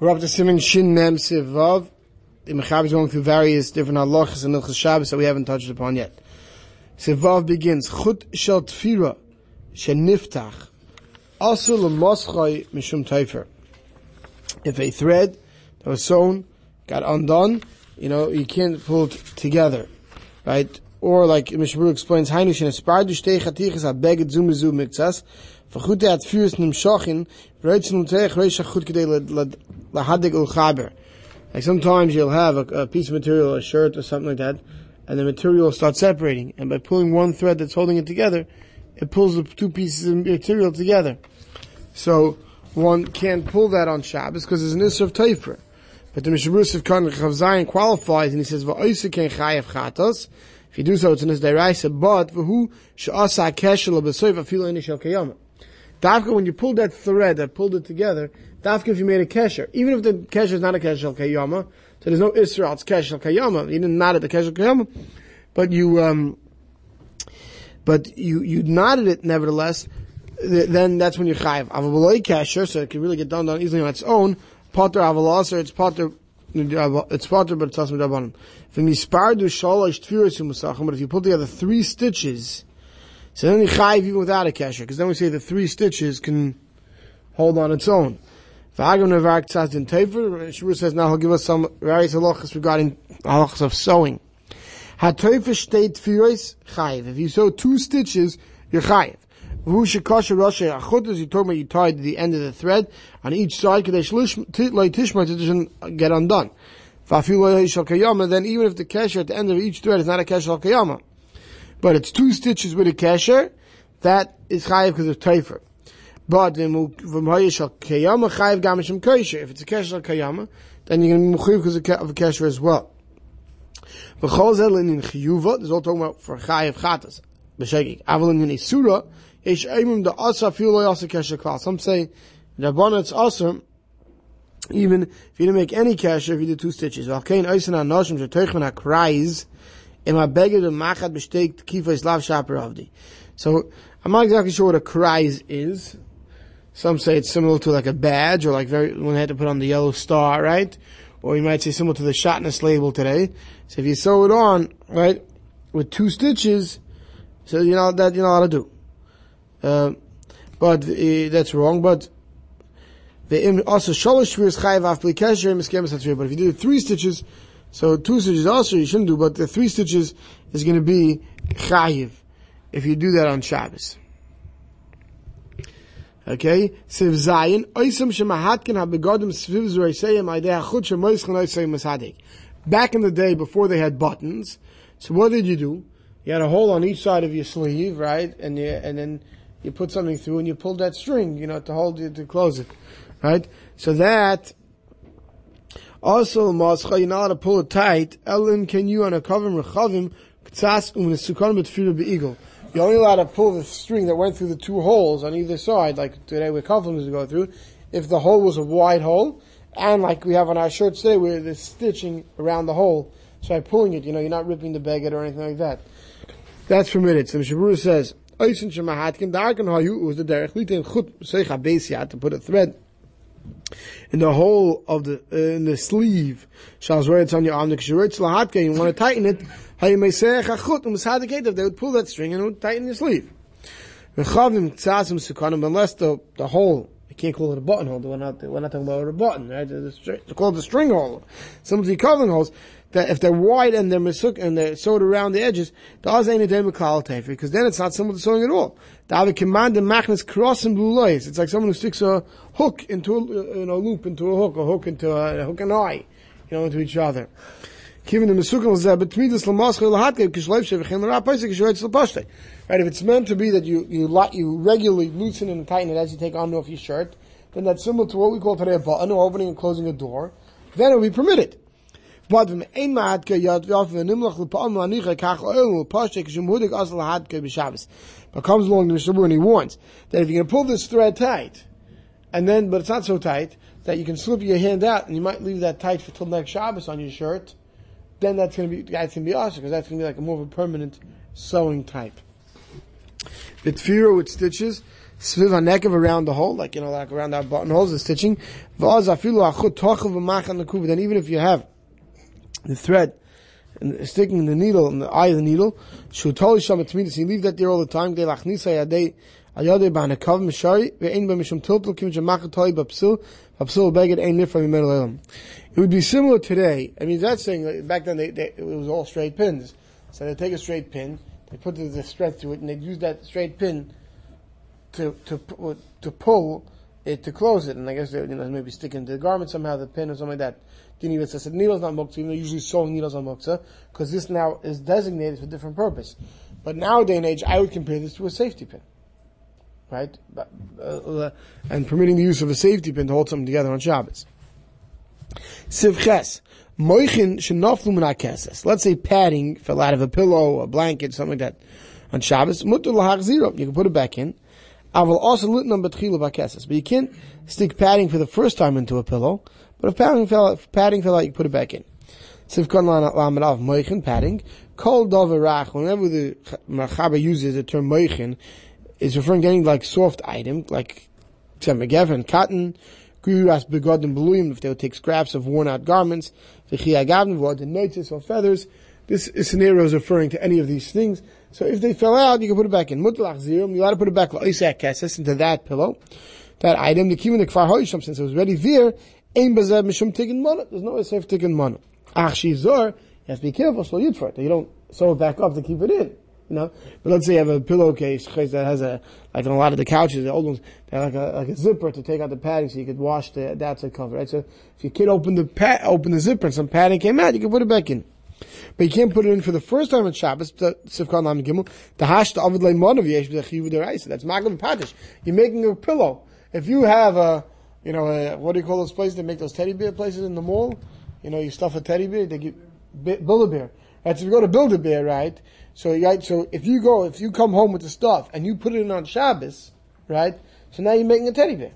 We're up to Simon Shin Mem Sivav. The Mechab is going through various different halachas and Ilchas Shabbos that we haven't touched upon yet. Sivav begins, Chut Shel Tfira, Sheniftach, Also L'moschai Mishum Teifer. If a thread that was sewn got undone, you know, you can't pull it together, right? Or like Mishabur explains, Hainu Shen Espardu Shtei Chatichas HaBeged Zumizu Mikzas, V'chute At Firis Nimshochin, V'reitzen L'teich Reisha Chut Kedei Lahadig Ulchaber. Like sometimes you'll have a, a, piece of material, a shirt or something like that, and the material will start separating. And by pulling one thread that's holding it together, it pulls the two pieces of material together. So one can't pull that on Shabbos because there's an issue of Teifer. But the Mishabur of Kan Chav qualifies and he says, ken. If you do so, it's in his deraisa, but v'hu she'asa. Dafka, when you pulled that thread that pulled it together, Dafka if you made a kesher, even if the kesher is not a kesher kayama, so there's no Israel, it's kesher kayama. You didn't nod at the kesher kayama, but you, um, but you, you nodded it nevertheless, then that's when you're chayiv. Avabaloi kesher, so it can really get done, done easily on its own. Potter avalas, or it's potter, it's potter, but it's also rabbanim. V'mispardu shalosh but if you put together three stitches, so then you chayiv even without a kesher, because then we say the three stitches can hold on its own. V'agam nevar tzaz in tefer. Shur says now he'll give us some various halachas regarding halachas of sewing. Ha-tefer shtei tfiros chayiv. If you sew two stitches, you're chayiv. V'hu shekasha rasha achut, as you told me, you tied the end of the thread on each side, kadesh loy tishma, it doesn't get undone. Then even if the kesher at the end of each thread is not a kesher al kayama, but it's two stitches with a kesher, that is chayiv because of tefer. But if it's a kesher kayama, then you're going to be mechuyev because of a kesher as well. V'chol zelin in chiyuva, there's all talking about for chayiv chatas. B'shegig. Avalin in isura, yesh aimim da asa feel loy asa kesher klal. Some say, Rabbana it's asa, even if you didn't make any kesher, if you did two stitches. V'alkein oisin ha-noshim shetoichmen ha-krais, So, I'm not exactly sure what a krais is. Some say it's similar to like a badge, or like very when they had to put on the yellow star, right? Or you might say similar to the shotness label today. So if you sew it on, right, with two stitches, so you know that you know how to do. Uh, but uh, that's wrong. But the also shalosh shvius kesher miskemes But if you do three stitches, so two stitches also you shouldn't do. But the three stitches is going to be chayiv if you do that on Shabbos. Okay, Siv Zayin, Oisam Shemahatkin HaBegodim Sviv Zureiseyim Aidei Shemoischon Oisayim Masadik. Back in the day, before they had buttons, so what did you do? You had a hole on each side of your sleeve, right? And you, and then you put something through and you pulled that string, you know, to hold it, to close it, right? So that, also, Mascha, you're not allowed to pull it tight. Elim can you on a kavim rechavim, ktsas um nesukan betfira be'eagle. You're only allowed to pull the string that went through the two holes on either side, like today with cufflinks to go through, if the hole was a wide hole, and like we have on our shirts today, where there's stitching around the hole. So by pulling it, you know, you're not ripping the beggar or anything like that. That's permitted. So Shabura says, was the derech to put a thread in the hole of the uh, in the sleeve. Shals where it's on your arm. Because you want to tighten it. How you may say chachut um They would pull that string and it would tighten your sleeve. Rechavim tzasim sukanim unless the the hole. You can't call it a buttonhole. We're not we're not talking about a button. Right? It's called the string hole. Some of the covering holes that if they're wide and they're misuk and they're sewed around the edges, the oz ain't a demikal because then it's not similar to sewing at all. The other command the machnas cross and blue lights. It's like someone who sticks a hook into a uh, you know, loop into a hook, a hook into a, a hook and eye, you know, into each other. Right, if it's meant to be that you you you regularly loosen and tighten it as you take on off your shirt, then that's similar to what we call today a button or opening and closing a door. Then it will be permitted. But l'pa'am l'anicha kach oil l'pashte kishumudik as l'hatke b'shabbos. But comes along the Mishnah and he warns that if going to pull this thread tight, and then, but it's not so tight, that you can slip your hand out and you might leave that tight for till next Shabbos on your shirt, then that's going to be that's going to be awesome because that's going to be like a more of a permanent sewing type. The tefira with stitches. Sviv hanekev around the hole, like, you know, like around our buttonholes, the stitching. Then even if you have the thread and sticking in the needle, in the eye of the needle, shu totally sham etmidas, you leave that there all the time, de lachnisa yadei, ayadei b'hanekav mishari, ve'ein b'mishum tiltel, kim shemachat toi b'psil, b'psil beged ein nifra mimenu le'elam. It would be similar today, I mean, that's saying, like, back then they, they, it was all straight pins. So they take a straight pin, they put the, thread through it, and they'd use that straight pin to to to pull it to close it, and I guess you know maybe stick into the garment somehow, the pin or something like that. Didn't even say needles not muktzah, even though usually sewing needles on muktzah, because this now is designated for a different purpose. But nowadays age, I would compare this to a safety pin, right? But, uh, uh, and permitting the use of a safety pin to hold something together on Shabbos. Sivches. Moichin shenoflu min Let's say padding fell out of a pillow, a blanket, something like that on Shabbos. You can put it back in. I will also litnam betchilu bakeses. But you can't stick padding for the first time into a pillow. But if padding fell, if padding fell out, you put it back in. Sivkon lamed av moichin padding. Kol dover Whenever the Mechaber uses the term moichin, is referring to any like soft item, like tzemegevin, cotton, guras begodim beluyim, if they would take scraps of worn out garments, v'chiyagavim, v'od noitis or feathers. This scenario is referring to any of these things. So if they fell out, you can put it back in. Mutlach zirum, you ought to put it back into that pillow, that item. The kivin the kfar hoisham, since it was ready there, aim bazeb mishum tikkun mana. There's no way safe tikkun mana. Ach shizor, you have to be careful, so you for it. You don't sew it back up to keep it in. You know, but let's say you have a pillowcase that has a like on a lot of the couches, the old ones, they have like a like a zipper to take out the padding so you could wash the the outside cover, right? So if your kid opened the pad, opened the zipper and some padding came out, you can put it back in. But you can't put it in for the first time on Shabbos, Sivkan Lam Gimel, the hash to Avid Leimon of Yesh B'Chivu Deraisa. That's Maglam Padish. You're making a pillow. If you have a, you know, a, what do you call those places? They make those teddy bear places in the mall. You know, you stuff a teddy bear, they give, build a bear. So if you go to build a bear, right? So, right, so if you go, if you come home with the stuff and you put it in on Shabbos, right? So now you're making a teddy bear.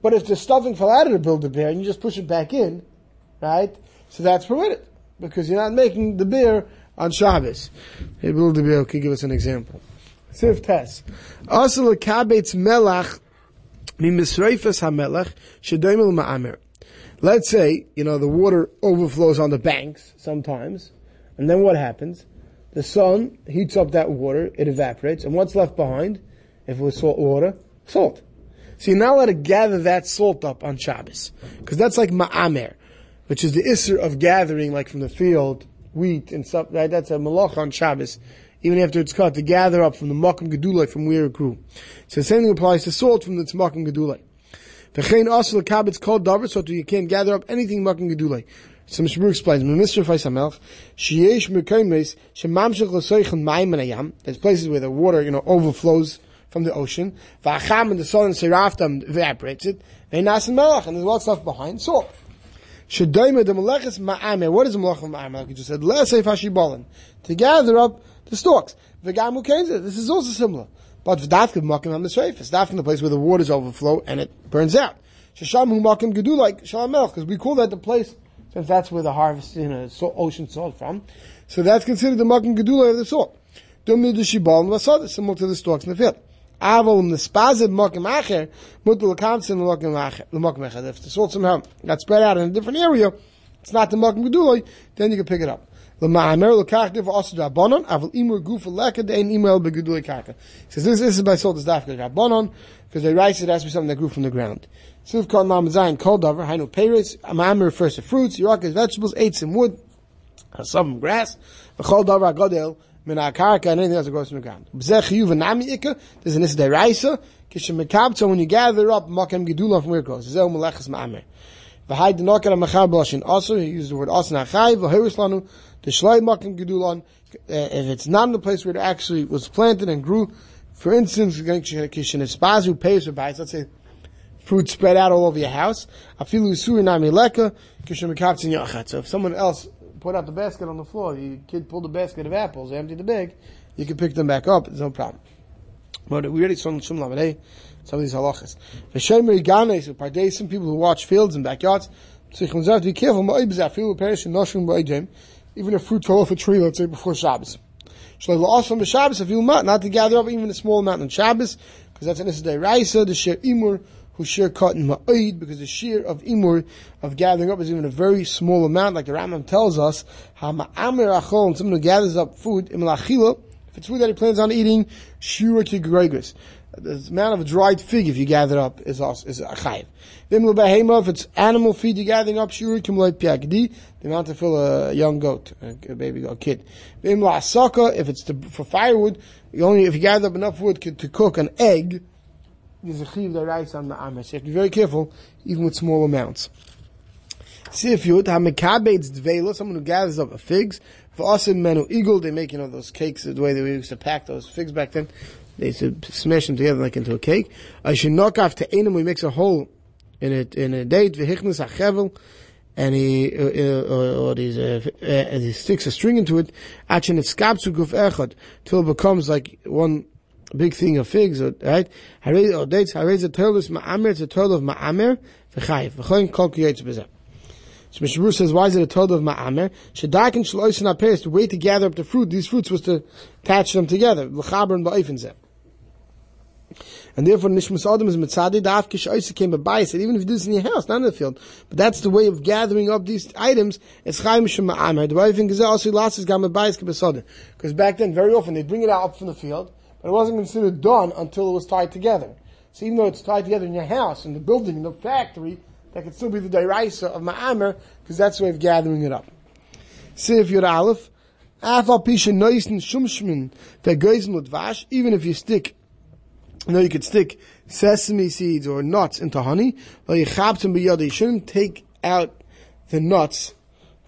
But if the stuffing fell out of the build a bear and you just push it back in, right? So that's permitted because you're not making the beer on Shabbos. Maybe the beer can give us an example. Sif Tes. Also, kabetz melach mimisreifes hamelach shedoimel ma'amer. Let's say, you know, the water overflows on the banks sometimes, and then what happens? The sun heats up that water, it evaporates, and what's left behind? If it was salt water, salt. So you're not gather that salt up on Shabbos, because that's like ma'amer which is the isser of gathering, like from the field, wheat and stuff, right? That's a malach on Shabbos, even after it's cut, to gather up from the makam gedulai, from where it grew. So the same thing applies to salt from the makam gedulai. V'chein also the kabitz called davar, so you can't gather up anything makam gedulai. So Mr. explains, Mr. Fais HaMelch, sheyesh mekaymes, shemamshech l'soichen mayim ayam, there's places where the water, you know, overflows from the ocean, v'acham and the sun and seraftam evaporates it, v'enas and and there's a lot of stuff behind, salt. Shedaima the meleches ma'ame. What is the melech ma'ame? Like you just said, le'asef hashibolin. To gather up the stalks. V'gamu kenza. This is also similar. But v'dafka makim ha-misreif. It's in the place where the waters overflow and it burns out. Shasham hu makim gedu like shalom because we call that the place since that's where the harvest, you know, ocean salt from. So that's considered the makim gedula of the salt. Dum shibal and similar to the stalks in the field. Aval mispazid mokim acher, mutul kamsin mokim acher. If the salt somehow got spread out in a different area, it's not the mokim geduloi, then you can pick it up. Kaka. Says this, this is by salt is dafka drabonon, because they rice it has to be something that grew from the ground. Siv kol nam zayin kol davar, hainu to fruits, yirakas, vegetables, eights some wood, some grass, v'chol davar min akarka and anything else that grows from the ground. There's an kishem mekabto, when you gather up makem gedula from where it grows. Zeh umeleches ma'amer. V'hai denokar ha-machar b'lashin also, he used the word asan achai, v'hoiris lanu, the shlai makem gedulan, eh, if it's not in the place where it actually was planted and grew, for instance, kishen espazu pays for bites, let's say, fruit spread out all over your house. Afilu suri nami leka, kishem mekabto yachat. So if someone else put out the basket on the floor. The kid pulled the basket of apples, emptied the bag. You can pick them back up. There's no problem. But we already saw in Shum Lamadei eh? some of these halachas. V'shemer iganes upardei some people who watch fields and backyards. Tzrichim zav to be careful. Ma'oy b'zeh afilu perish and noshim b'oidim. Even if fruit fell off a tree, let's say before Shabbos. Shalei la'asam b'Shabbos afilu mat not to gather up even a small amount on Shabbos because that's an Issa Raisa, the Shir Imur, who share cotton ma'id, because the shear of imur, of gathering up, is even a very small amount, like the Rambam tells us, ha'ma'amir achol, someone who gathers up food, im if it's food that he plans on eating, shura ki The amount of dried fig, if you gather up, is also, is a chayiv. If it's animal feed you're gathering up, shura kimloy piagdi, the amount to fill a young goat, a baby goat, kid. If it's to, for firewood, you only, if you gather up enough wood to cook an egg, there's a chiv that writes on the amer. So you have to be very careful, even with small amounts. See if you Sif Yud, HaMekabed's Dvela, someone who gathers up figs. For us in Menu Eagle, they make, you know, those cakes, the way they used to pack those figs back then. They used to smash them together like into a cake. I should knock off to Einem, we makes a hole in it, in a date, V'hichnas HaChevel, and he, uh, uh, or these, uh, uh, he sticks a string into it, Achin it scabs guf echad, till it becomes like one big thing of figs, uh, right? Or uh, dates, raise a toil of ma'amer, it's a toil of ma'amer, v'chayiv. V'choyin kol kiyotz b'zeh. So Mr. says, why is it a toil of ma'amer? Shedak and shloisin apes, the way to gather up the fruit, these fruits was to attach them together, l'chaber and ba'ifin zeh. And therefore, Nishmas Adam is Mitzadi, Daf Kish came a bias, even if you do this in your house, not in the field. But that's the way of gathering up these items. It's Chaim Shem Ma'amer. The way I think is also last is Gam Bias Because back then, very often, they bring it out from the field, but it wasn't considered done until it was tied together. So even though it's tied together in your house, in the building, in the factory, that could still be the deraisa of ma'amer, because that's the way of gathering it up. Sif Yud Aleph, Afal Pisha Noisen Shumshmin, Vergeisen Vash, even if you stick, you know, you could stick sesame seeds or nuts into honey, but you you shouldn't take out the nuts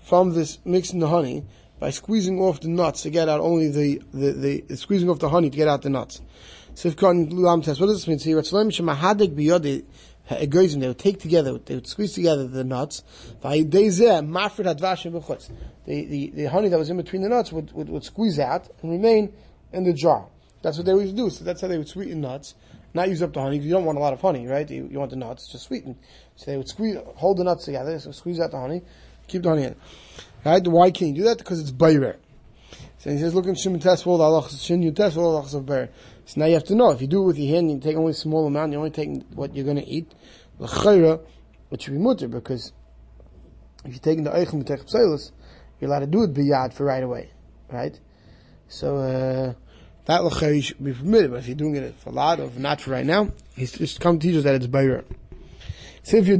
from this mixing the honey, by squeezing off the nuts to get out only the, the, the, squeezing off the honey to get out the nuts. So if Lulam test, what does this mean? See, they would take together, they would squeeze together the nuts. The, the, the honey that was in between the nuts would, would, would squeeze out and remain in the jar. That's what they would do. So that's how they would sweeten nuts. Not use up the honey. You don't want a lot of honey, right? You, you want the nuts just sweeten. So they would squeeze, hold the nuts together, so squeeze out the honey, keep the honey in. Right? Why can't you do that? Because it's bayrer. So he says, look in Shimon test all the halachas, Shin you test all the halachas of bayrer. So now you have to know, if you do it with your hand, you take only a small amount, you're only taking what you're going to eat, l'chayra, it should be mutter, because if you're taking the eichel mitech pseilus, you're allowed to do it biyad for right away. Right? So, uh, that l'chayra should be permitted, but if you're doing it for a lot, of not for right now, he's just come to teach us that it's bayrer. So if you're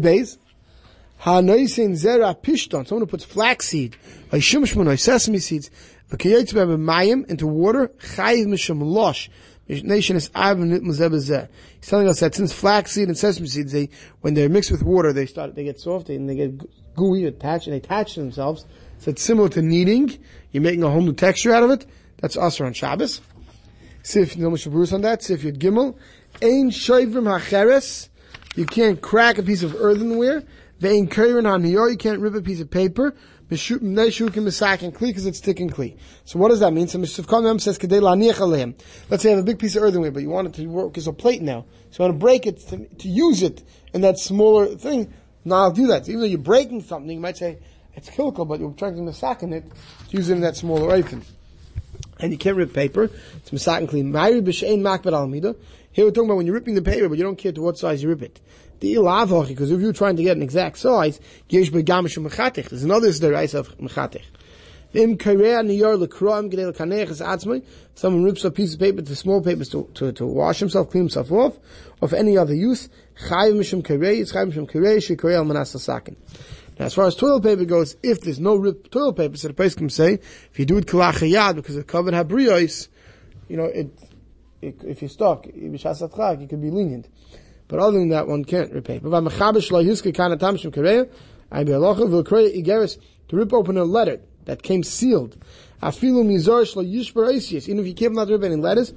base, Ha'noisin zera pishton, someone who puts flaxseed, or sesame seeds, mayim into water, chayiv misham losh, nation is He's telling us that since flaxseed and sesame seeds, they, when they're mixed with water, they start, they get soft and they get gooey, attached, and they attach themselves. So it's similar to kneading. You're making a whole new texture out of it. That's usher on Shabbos. Sif, no Bruce on that. Sif Yud Gimel. Ein shoivrim hacheres. You can't crack a piece of earthenware. Vein kairin on you can't rip a piece of paper. Because it's thick and kli. So what does that mean? So Mishivkam says kedei laniach aleim. Let's say you have a big piece of earthenware, but you want it to work as a plate now. So you want to break it to, to use it in that smaller thing. Now I'll do that. So even though you're breaking something, you might say it's kilkel, but you're trying to misak in it to use it in that smaller item. And you can't rip paper. It's misak and kli. Here we're talking about when you're ripping the paper, but you don't care to what size you rip it because if you're trying to get an exact size, yesh begamish mechatich. There's another rise of mechatich. Someone rips a piece of paper to small papers to, to, to wash himself, clean himself off, or for any other use. Now, as far as toilet paper goes, if there's no ripped toilet paper, so the person can say, if you do it kalachayad because it's covered habriyos, you know, it, it, if you're stuck, you could be lenient. But other than that, one can't repay. To rip open a letter that came sealed. Even if you can't not rip any letters,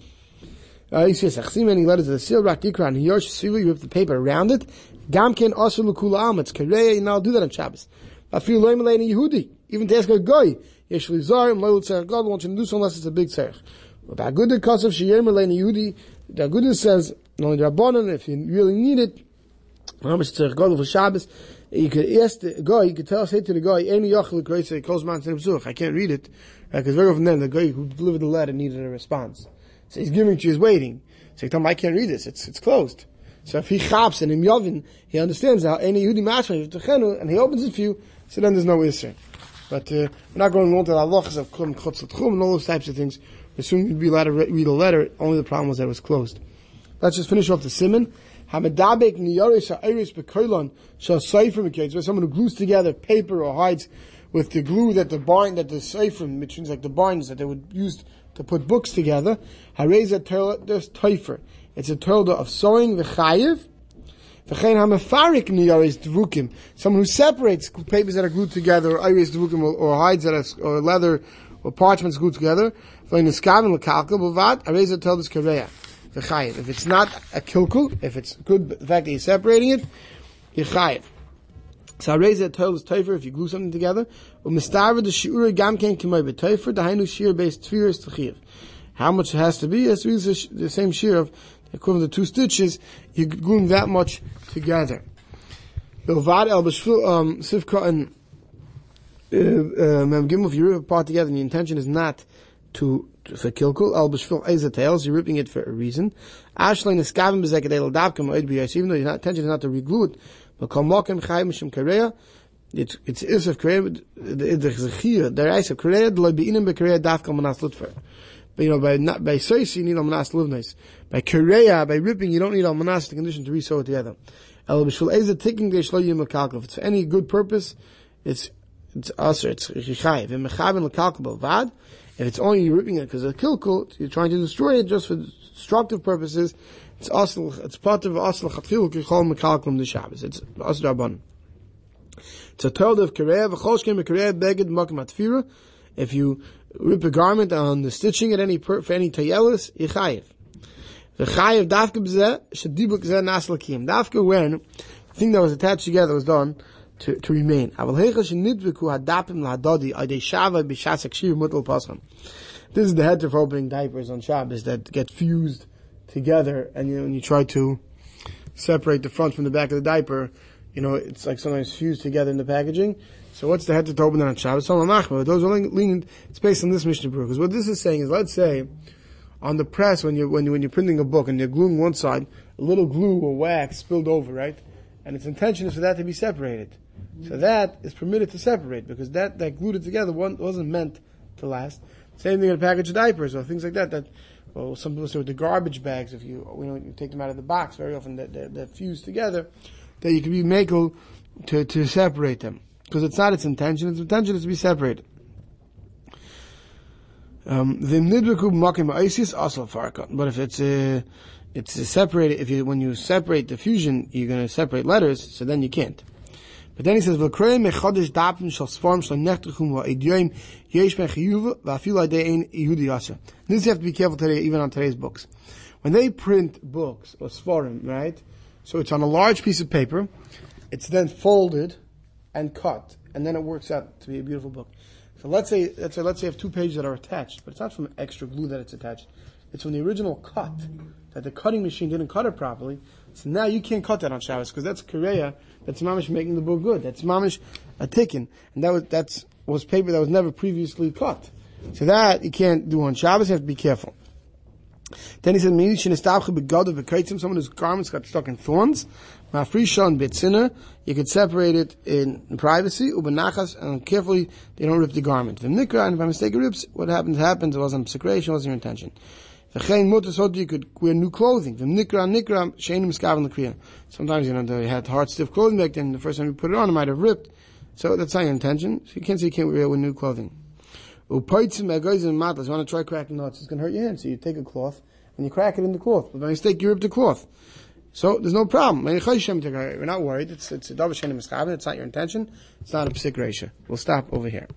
uh, he says, any letters that are sealed, rak dikra, and yosh sivu, you rip the paper around it. Gam ken also lukula am, it's kareya, and I'll do that on Shabbos. Afilu loim alein Yehudi, even to ask a guy, yesh lizarim, lo tzarech, God wants you to do so unless it's a big tzarech. But Agudah Kasav Shiyem alein Yehudi, the Agudah says, only Rabbanon, if you really need it, for Shabbos, you could ask the guy, you could tell, say to the guy, any yachal kreise, calls to I can't read it, because very often then the guy who delivered the letter needed a response. So he's giving it to you, he's waiting. So told him, I can't read this. It's, it's closed. So if he chaps and in Yovin, he understands how any Yehudi Mashma, and he opens it for you, so then there's no issue. But uh, we're not going on to the of and all those types of things. As soon as you'd be allowed to read a letter, only the problem was that it was closed. Let's just finish off the simon. Hamadabek niyaris ha'iris bekoilon shall meketz. Where someone who glues together paper or hides with the glue that the bind that the sefer, which means like the binds that they would use to put books together. Hareza there's teifer. It's a torah of sewing the chayiv. V'chein hamafarik niyaris dvukim. Someone who separates papers that are glued together, or iris dvukim, or, hides that are, or leather or parchments glued together. V'chein niskaven l'kalkel b'vad. Hareza told us If it's not a kilkul, if it's good, the fact that you're separating it, you're chayiv. So Hareza told us teifer if you glue something together. The shi'ura gam ken kimay b'teifer. Dahainu shir based tfiris t'chiv. How much it has to be? Has to be the same shear of equivalent to two stitches, you're gluing that much together. Bilvad el um, sifka and uh, um, if you rip apart together and the intention is not to, for kilkul, el b'shvil ezatels, you're ripping it for a reason. Ashlein is kavim b'zeket el davkim oid b'yais, even though your intention is not to reglue it, but kol mokem chayim mishim kareya, it's, it's is kareya, the zechir, the reis of kareya, the loy be'inim b'kareya davkim manas lutfer you know, by not, by sois, you need almanas livnis. By korea, by ripping, you don't need almanas the condition to resew it together. El b'shul eza tikkun geish lo yim If it's any good purpose, it's, it's usher, it's chichayiv. And mechavin l'kalkal b'vad, if it's only ripping it because of kilkul, you're trying to destroy it just for destructive purposes, it's asl, it's part of asl chatchil kichol mekalkum the Shabbos. It's rabban. It's a told of korea, v'choshkem korea beged makim atfira, if you rip a garment on the stitching at any for any tayelis, yichayev. The chayev dafka b'zeh shadibuk zeh nas. Dafka when the thing that was attached together was done to, to remain. This is the head for opening diapers on Shabbos that get fused together, and you when you try to separate the front from the back of the diaper, you know, it's like sometimes fused together in the packaging. So what's the head to open on Shabbos? Those are lenient. It's based on this Mishnah. Because what this is saying is, let's say, on the press when you're when, you, when you're printing a book and you're gluing one side, a little glue or wax spilled over, right? And its intention is for that to be separated. So that is permitted to separate because that that glued it together wasn't meant to last. Same thing in a package of diapers or things like that. That well, some people say with the garbage bags, if you you know you take them out of the box, very often they're, they're, they're fused together, that you can be makel to to separate them because it's not its intention. Its intention is to be separated. Um, but if it's a, it's a separated, if you, when you separate the fusion, you're going to separate letters, so then you can't. But then he says, "V'krei mechadish dapim shal sfarm shal nechtuchum va'idyoim yesh mechiyuv va'afil adein yehudi yasa." This you have to be careful today, even on today's books. When they print books or svarim, right? So it's on a large piece of paper. It's then folded and cut, and then it works out to be a beautiful book. So let's say, let's say, let's say you have two pages that are attached, but it's not from extra glue that it's attached. It's from the original cut, that the cutting machine didn't cut it properly. So now you can't cut that on Shabbos, because that's Korea, that's mamish making the book good. That's mamish a tikkun. And that was, that's, was paper that was never previously cut. So that you can't do on Shabbos, you have to be careful. Then he said, someone whose garments got stuck in thorns, Mafrisha bitzina, you could separate it in privacy, ubenachas, and carefully they don't rip the garment. V'nikra, and if by mistake it rips, what happens happens, it wasn't secretion, it wasn't your intention. V'chein mutas you could wear new clothing. V'nikra, nikra, sheinim skaven l'kriya. Sometimes, you know, they had hard, stiff clothing back then, the first time you put it on, it might have ripped. So that's not your intention. So you can't say you can't wear with new clothing. Upaitzim egoizim matlas, you want to try cracking nuts, it's going to hurt your hand. So you take a cloth, and you crack it in the cloth. But by mistake, you rip the cloth. So there's no problem. We're not worried. It's it's a double shenim It's not your intention. It's not a psik ratio. We'll stop over here.